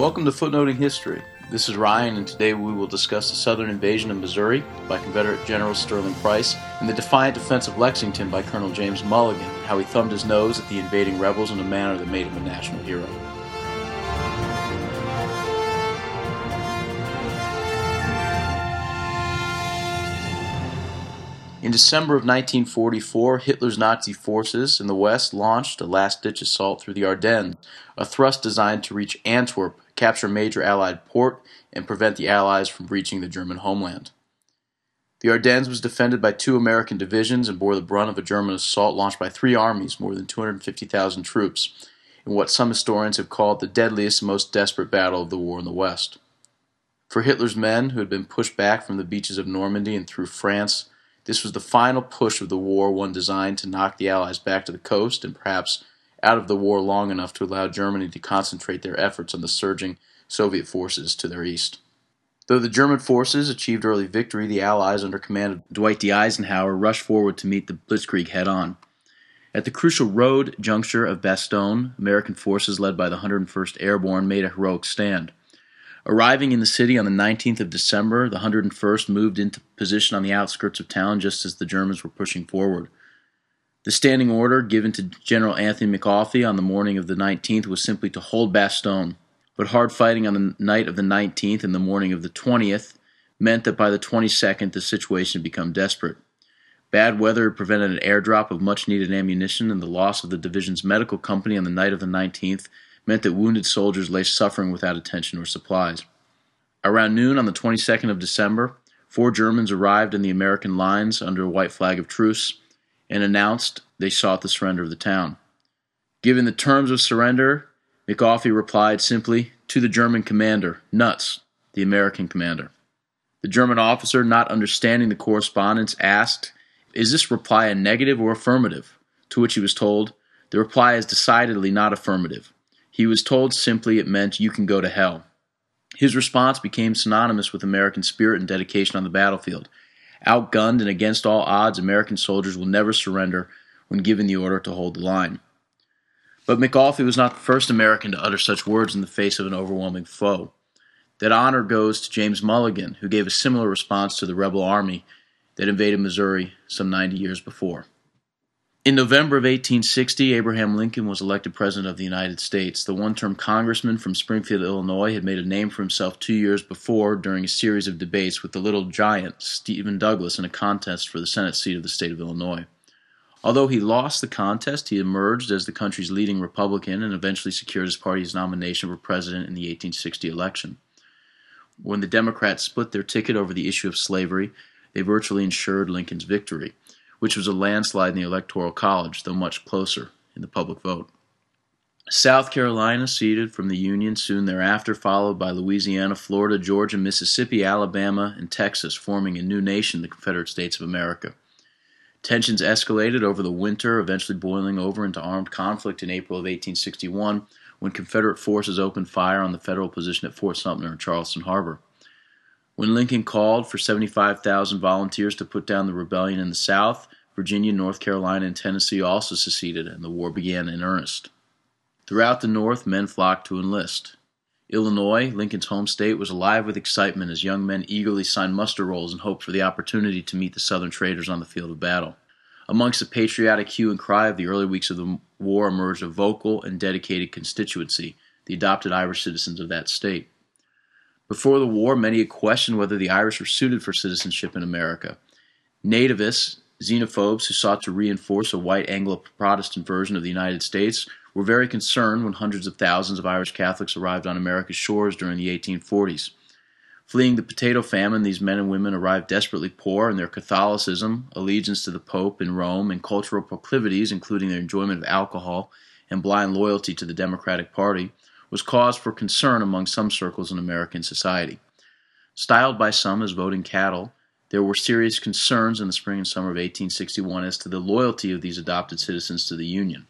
Welcome to Footnoting History. This is Ryan, and today we will discuss the Southern invasion of Missouri by Confederate General Sterling Price and the defiant defense of Lexington by Colonel James Mulligan, and how he thumbed his nose at the invading rebels in a manner that made him a national hero. In December of 1944, Hitler's Nazi forces in the West launched a last ditch assault through the Ardennes, a thrust designed to reach Antwerp, capture major Allied port, and prevent the Allies from reaching the German homeland. The Ardennes was defended by two American divisions and bore the brunt of a German assault launched by three armies, more than 250,000 troops, in what some historians have called the deadliest and most desperate battle of the war in the West. For Hitler's men, who had been pushed back from the beaches of Normandy and through France, this was the final push of the war, one designed to knock the Allies back to the coast and perhaps out of the war long enough to allow Germany to concentrate their efforts on the surging Soviet forces to their east. Though the German forces achieved early victory, the Allies, under command of Dwight D. Eisenhower, rushed forward to meet the Blitzkrieg head on. At the crucial road juncture of Bastogne, American forces led by the 101st Airborne made a heroic stand. Arriving in the city on the 19th of December, the 101st moved into position on the outskirts of town just as the Germans were pushing forward. The standing order given to General Anthony McAuliffe on the morning of the 19th was simply to hold Bastogne, but hard fighting on the night of the 19th and the morning of the 20th meant that by the 22nd the situation had become desperate. Bad weather prevented an airdrop of much needed ammunition, and the loss of the division's medical company on the night of the 19th meant that wounded soldiers lay suffering without attention or supplies. Around noon on the 22nd of December, four Germans arrived in the American lines under a white flag of truce and announced they sought the surrender of the town. Given the terms of surrender, McAuliffe replied simply, To the German commander, nuts, the American commander. The German officer, not understanding the correspondence, asked, Is this reply a negative or affirmative? To which he was told, The reply is decidedly not affirmative. He was told simply it meant you can go to hell. His response became synonymous with American spirit and dedication on the battlefield. Outgunned and against all odds, American soldiers will never surrender when given the order to hold the line. But McAuliffe was not the first American to utter such words in the face of an overwhelming foe. That honor goes to James Mulligan, who gave a similar response to the rebel army that invaded Missouri some 90 years before. In November of 1860, Abraham Lincoln was elected President of the United States. The one term congressman from Springfield, Illinois, had made a name for himself two years before during a series of debates with the little giant, Stephen Douglas, in a contest for the Senate seat of the state of Illinois. Although he lost the contest, he emerged as the country's leading Republican and eventually secured his party's nomination for president in the 1860 election. When the Democrats split their ticket over the issue of slavery, they virtually ensured Lincoln's victory which was a landslide in the Electoral College, though much closer in the public vote. South Carolina ceded from the Union soon thereafter, followed by Louisiana, Florida, Georgia, Mississippi, Alabama, and Texas, forming a new nation, the Confederate States of America. Tensions escalated over the winter, eventually boiling over into armed conflict in April of 1861 when Confederate forces opened fire on the Federal position at Fort Sumter in Charleston Harbor. When Lincoln called for 75,000 volunteers to put down the rebellion in the South, Virginia, North Carolina, and Tennessee also seceded, and the war began in earnest. Throughout the North, men flocked to enlist. Illinois, Lincoln's home state, was alive with excitement as young men eagerly signed muster rolls and hoped for the opportunity to meet the Southern traders on the field of battle. Amongst the patriotic hue and cry of the early weeks of the war emerged a vocal and dedicated constituency, the adopted Irish citizens of that state. Before the war, many had questioned whether the Irish were suited for citizenship in America. Nativists, xenophobes who sought to reinforce a white Anglo Protestant version of the United States, were very concerned when hundreds of thousands of Irish Catholics arrived on America's shores during the 1840s. Fleeing the potato famine, these men and women arrived desperately poor, and their Catholicism, allegiance to the Pope in Rome, and cultural proclivities, including their enjoyment of alcohol and blind loyalty to the Democratic Party, was cause for concern among some circles in American society. Styled by some as voting cattle, there were serious concerns in the spring and summer of 1861 as to the loyalty of these adopted citizens to the Union.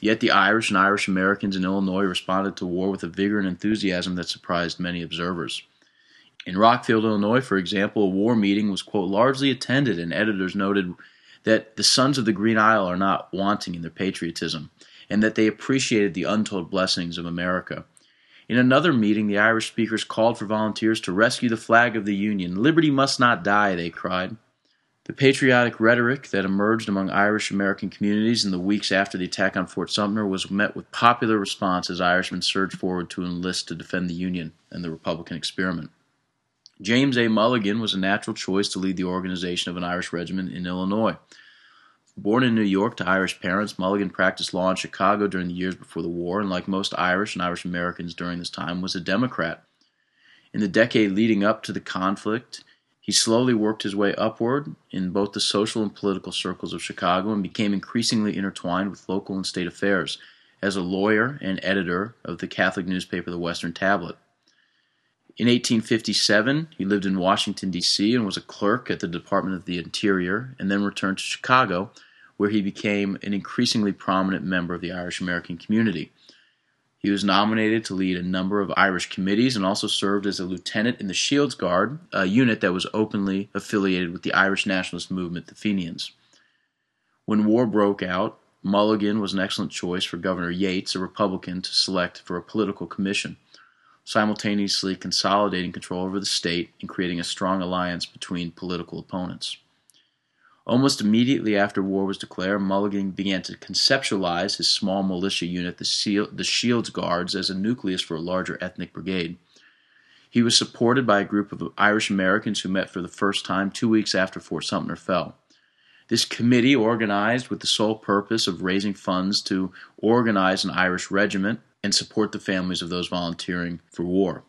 Yet the Irish and Irish Americans in Illinois responded to war with a vigor and enthusiasm that surprised many observers. In Rockford, Illinois, for example, a war meeting was, quote, largely attended, and editors noted that the sons of the Green Isle are not wanting in their patriotism and that they appreciated the untold blessings of America. In another meeting, the Irish speakers called for volunteers to rescue the flag of the Union. Liberty must not die, they cried. The patriotic rhetoric that emerged among Irish American communities in the weeks after the attack on Fort Sumter was met with popular response as Irishmen surged forward to enlist to defend the Union and the Republican experiment. James A. Mulligan was a natural choice to lead the organization of an Irish regiment in Illinois. Born in New York to Irish parents, Mulligan practiced law in Chicago during the years before the war, and like most Irish and Irish Americans during this time, was a Democrat. In the decade leading up to the conflict, he slowly worked his way upward in both the social and political circles of Chicago and became increasingly intertwined with local and state affairs as a lawyer and editor of the Catholic newspaper The Western Tablet. In 1857, he lived in Washington, D.C., and was a clerk at the Department of the Interior, and then returned to Chicago, where he became an increasingly prominent member of the Irish American community. He was nominated to lead a number of Irish committees and also served as a lieutenant in the Shields Guard, a unit that was openly affiliated with the Irish nationalist movement, the Fenians. When war broke out, Mulligan was an excellent choice for Governor Yates, a Republican, to select for a political commission, simultaneously consolidating control over the state and creating a strong alliance between political opponents. Almost immediately after war was declared, Mulligan began to conceptualize his small militia unit, the, Seal, the Shields Guards, as a nucleus for a larger ethnic brigade. He was supported by a group of Irish Americans who met for the first time two weeks after Fort Sumter fell. This committee organized with the sole purpose of raising funds to organize an Irish regiment and support the families of those volunteering for war.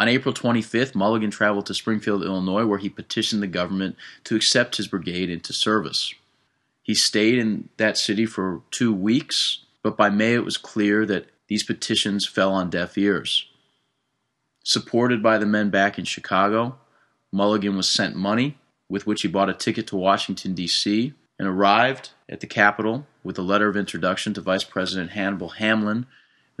On April 25th, Mulligan traveled to Springfield, Illinois, where he petitioned the government to accept his brigade into service. He stayed in that city for two weeks, but by May it was clear that these petitions fell on deaf ears. Supported by the men back in Chicago, Mulligan was sent money, with which he bought a ticket to Washington, D.C., and arrived at the Capitol with a letter of introduction to Vice President Hannibal Hamlin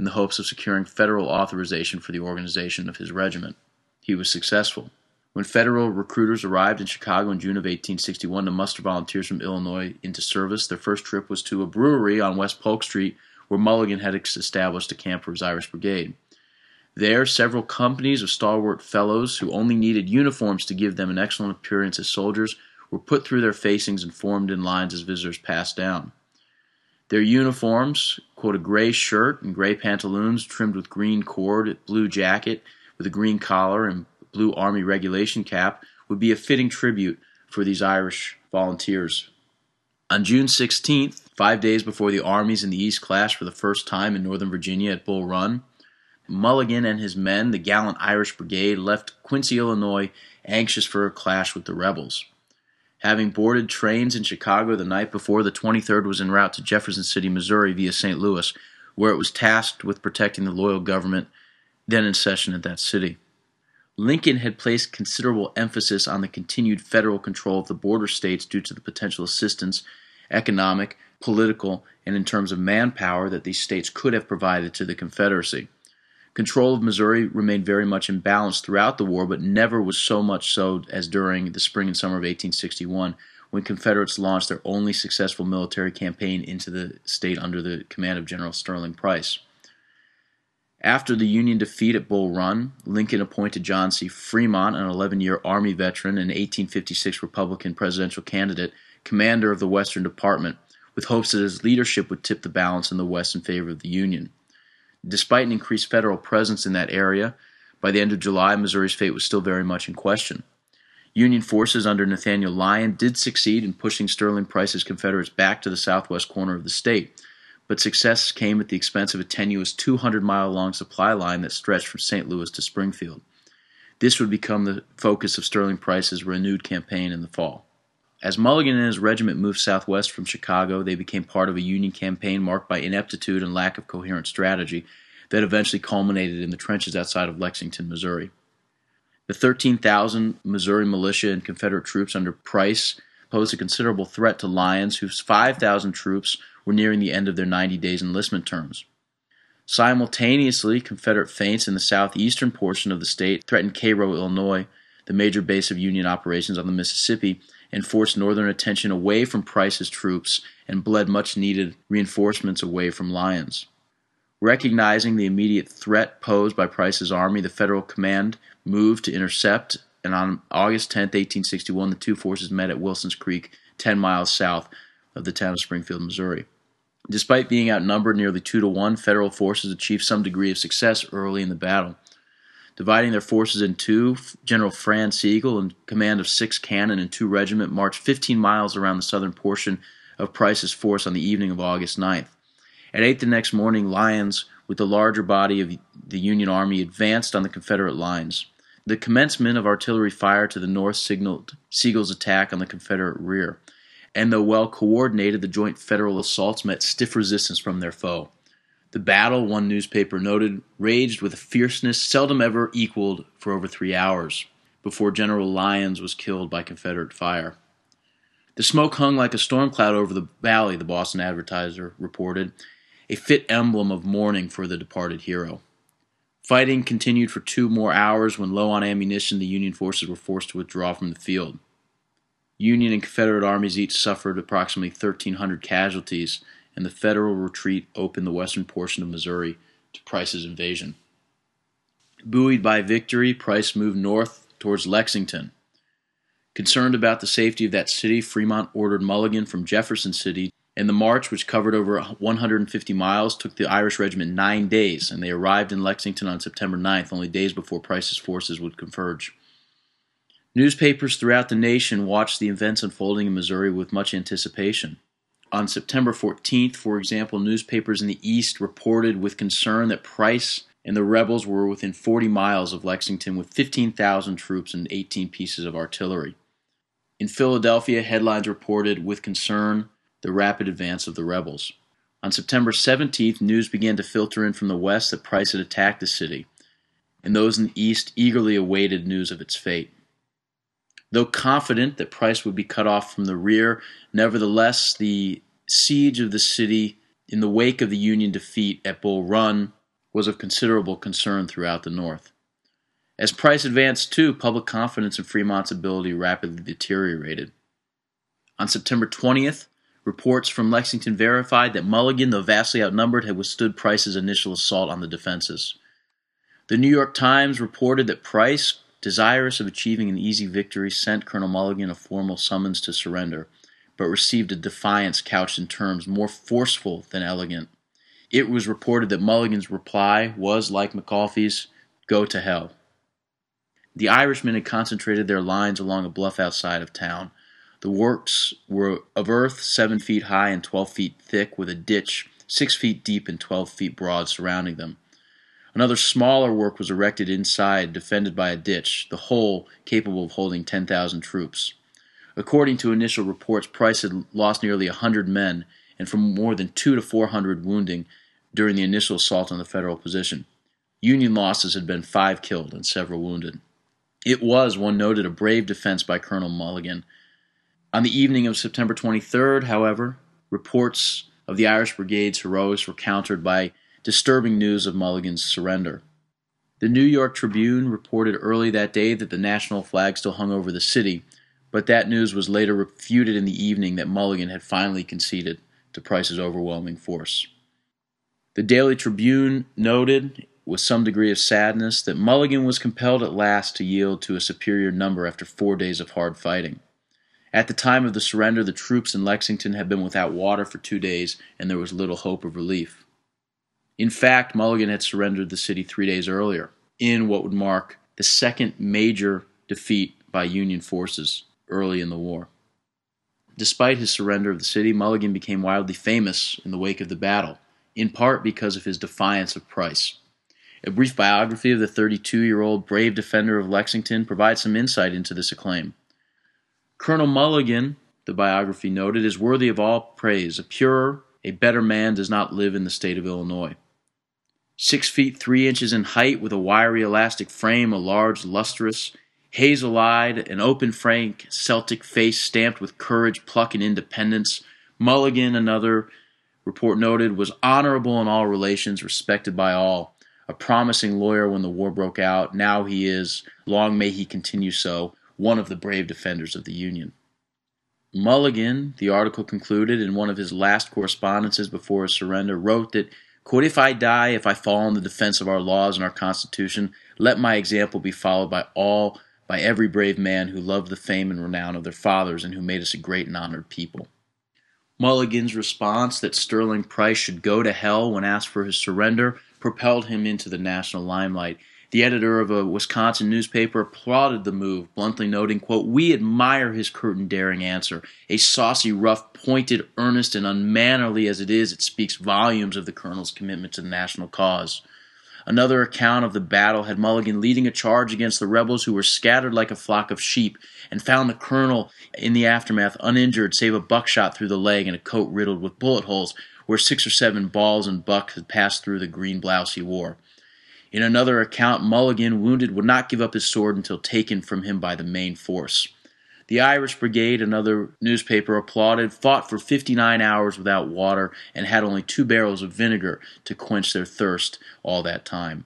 in the hopes of securing federal authorization for the organization of his regiment. He was successful. When federal recruiters arrived in Chicago in June of 1861 to muster volunteers from Illinois into service, their first trip was to a brewery on West Polk Street where Mulligan had established a camp for his Irish Brigade. There, several companies of stalwart fellows who only needed uniforms to give them an excellent appearance as soldiers were put through their facings and formed in lines as visitors passed down. Their uniforms, quote, a gray shirt and gray pantaloons trimmed with green cord, blue jacket with a green collar and blue army regulation cap, would be a fitting tribute for these Irish volunteers. On June 16th, five days before the armies in the East clashed for the first time in Northern Virginia at Bull Run, Mulligan and his men, the gallant Irish Brigade, left Quincy, Illinois, anxious for a clash with the rebels. Having boarded trains in Chicago the night before, the 23rd was en route to Jefferson City, Missouri via St. Louis, where it was tasked with protecting the loyal government then in session at that city. Lincoln had placed considerable emphasis on the continued federal control of the border states due to the potential assistance, economic, political, and in terms of manpower that these states could have provided to the Confederacy. Control of Missouri remained very much imbalanced throughout the war, but never was so much so as during the spring and summer of 1861, when Confederates launched their only successful military campaign into the state under the command of General Sterling Price. After the Union defeat at Bull Run, Lincoln appointed John C. Fremont, an 11 year Army veteran and 1856 Republican presidential candidate, commander of the Western Department, with hopes that his leadership would tip the balance in the West in favor of the Union. Despite an increased federal presence in that area, by the end of July, Missouri's fate was still very much in question. Union forces under Nathaniel Lyon did succeed in pushing Sterling Price's Confederates back to the southwest corner of the state, but success came at the expense of a tenuous 200 mile long supply line that stretched from St. Louis to Springfield. This would become the focus of Sterling Price's renewed campaign in the fall. As Mulligan and his regiment moved southwest from Chicago, they became part of a Union campaign marked by ineptitude and lack of coherent strategy that eventually culminated in the trenches outside of Lexington, Missouri. The 13,000 Missouri militia and Confederate troops under Price posed a considerable threat to Lyons, whose 5,000 troops were nearing the end of their 90 days enlistment terms. Simultaneously, Confederate feints in the southeastern portion of the state threatened Cairo, Illinois, the major base of Union operations on the Mississippi, and forced Northern attention away from Price's troops and bled much needed reinforcements away from Lyons. Recognizing the immediate threat posed by Price's army, the Federal command moved to intercept, and on August 10, 1861, the two forces met at Wilson's Creek, 10 miles south of the town of Springfield, Missouri. Despite being outnumbered nearly two to one, Federal forces achieved some degree of success early in the battle. Dividing their forces in two, General Franz Sigel, in command of six cannon and two regiment, marched 15 miles around the southern portion of Price's force on the evening of August 9th. At 8 the next morning, Lyons, with the larger body of the Union Army, advanced on the Confederate lines. The commencement of artillery fire to the north signaled Sigel's attack on the Confederate rear and though well coordinated, the joint Federal assaults met stiff resistance from their foe. The battle, one newspaper noted, raged with a fierceness seldom ever equaled for over three hours before General Lyons was killed by Confederate fire. The smoke hung like a storm cloud over the valley, the Boston Advertiser reported, a fit emblem of mourning for the departed hero. Fighting continued for two more hours when, low on ammunition, the Union forces were forced to withdraw from the field. Union and Confederate armies each suffered approximately 1,300 casualties, and the Federal retreat opened the western portion of Missouri to Price's invasion. Buoyed by victory, Price moved north towards Lexington. Concerned about the safety of that city, Fremont ordered Mulligan from Jefferson City, and the march, which covered over 150 miles, took the Irish regiment nine days, and they arrived in Lexington on September 9th, only days before Price's forces would converge. Newspapers throughout the nation watched the events unfolding in Missouri with much anticipation. On September 14th, for example, newspapers in the East reported with concern that Price and the rebels were within 40 miles of Lexington with 15,000 troops and 18 pieces of artillery. In Philadelphia, headlines reported with concern the rapid advance of the rebels. On September 17th, news began to filter in from the west that Price had attacked the city, and those in the east eagerly awaited news of its fate. Though confident that Price would be cut off from the rear, nevertheless, the siege of the city in the wake of the Union defeat at Bull Run was of considerable concern throughout the North. As Price advanced, too, public confidence in Fremont's ability rapidly deteriorated. On September 20th, reports from Lexington verified that Mulligan, though vastly outnumbered, had withstood Price's initial assault on the defenses. The New York Times reported that Price desirous of achieving an easy victory, sent Colonel Mulligan a formal summons to surrender, but received a defiance couched in terms more forceful than elegant. It was reported that Mulligan's reply was, like McAuliffe's, go to hell. The Irishmen had concentrated their lines along a bluff outside of town. The works were of earth seven feet high and twelve feet thick, with a ditch six feet deep and twelve feet broad surrounding them. Another smaller work was erected inside, defended by a ditch, the whole capable of holding 10,000 troops. According to initial reports, Price had lost nearly a 100 men and from more than two to 400 wounding during the initial assault on the Federal position. Union losses had been five killed and several wounded. It was, one noted, a brave defense by Colonel Mulligan. On the evening of September 23rd, however, reports of the Irish Brigade's heroics were countered by disturbing news of Mulligan's surrender. The New York Tribune reported early that day that the national flag still hung over the city, but that news was later refuted in the evening that Mulligan had finally conceded to Price's overwhelming force. The Daily Tribune noted, with some degree of sadness, that Mulligan was compelled at last to yield to a superior number after four days of hard fighting. At the time of the surrender, the troops in Lexington had been without water for two days, and there was little hope of relief. In fact, Mulligan had surrendered the city three days earlier in what would mark the second major defeat by Union forces early in the war. Despite his surrender of the city, Mulligan became wildly famous in the wake of the battle, in part because of his defiance of Price. A brief biography of the 32 year old brave defender of Lexington provides some insight into this acclaim. Colonel Mulligan, the biography noted, is worthy of all praise. A purer, a better man does not live in the state of Illinois. Six feet three inches in height, with a wiry elastic frame, a large, lustrous, hazel eyed, and open frank Celtic face stamped with courage, pluck, and independence. Mulligan, another report noted, was honorable in all relations, respected by all. A promising lawyer when the war broke out, now he is, long may he continue so, one of the brave defenders of the Union. Mulligan, the article concluded, in one of his last correspondences before his surrender, wrote that Quote, If I die, if I fall in the defense of our laws and our Constitution, let my example be followed by all, by every brave man who loved the fame and renown of their fathers and who made us a great and honored people. Mulligan's response that Sterling Price should go to hell when asked for his surrender propelled him into the national limelight. The editor of a Wisconsin newspaper applauded the move, bluntly noting, quote, We admire his curt and daring answer. A saucy, rough, pointed, earnest, and unmannerly as it is, it speaks volumes of the colonel's commitment to the national cause. Another account of the battle had Mulligan leading a charge against the rebels who were scattered like a flock of sheep, and found the colonel in the aftermath uninjured save a buckshot through the leg and a coat riddled with bullet holes where six or seven balls and buck had passed through the green blouse he wore. In another account, Mulligan, wounded, would not give up his sword until taken from him by the main force. The Irish Brigade, another newspaper, applauded, fought for 59 hours without water, and had only two barrels of vinegar to quench their thirst all that time.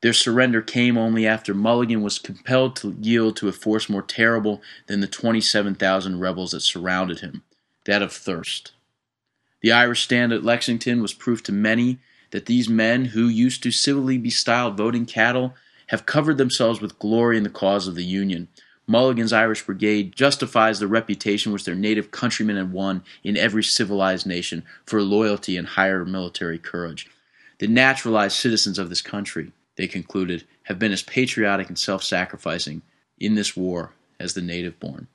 Their surrender came only after Mulligan was compelled to yield to a force more terrible than the 27,000 rebels that surrounded him that of thirst. The Irish stand at Lexington was proof to many that these men, who used to civilly be styled voting cattle, have covered themselves with glory in the cause of the Union. Mulligan's Irish Brigade justifies the reputation which their native countrymen had won in every civilized nation for loyalty and higher military courage. The naturalized citizens of this country, they concluded, have been as patriotic and self sacrificing in this war as the native born.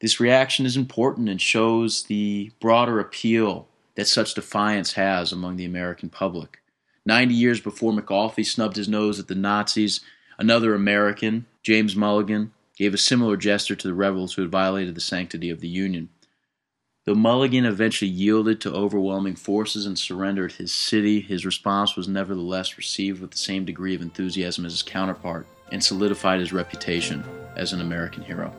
This reaction is important and shows the broader appeal that such defiance has among the American public. Ninety years before McAuliffe snubbed his nose at the Nazis, another American, James Mulligan, gave a similar gesture to the rebels who had violated the sanctity of the Union. Though Mulligan eventually yielded to overwhelming forces and surrendered his city, his response was nevertheless received with the same degree of enthusiasm as his counterpart and solidified his reputation as an American hero.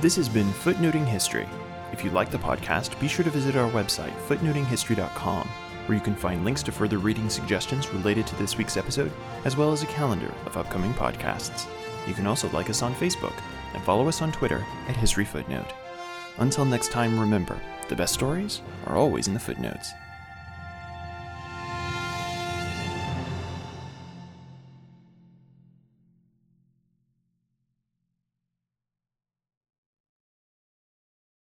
This has been Footnoting History if you like the podcast, be sure to visit our website, footnotinghistory.com, where you can find links to further reading suggestions related to this week's episode, as well as a calendar of upcoming podcasts. You can also like us on Facebook and follow us on Twitter at History Footnote. Until next time, remember the best stories are always in the footnotes.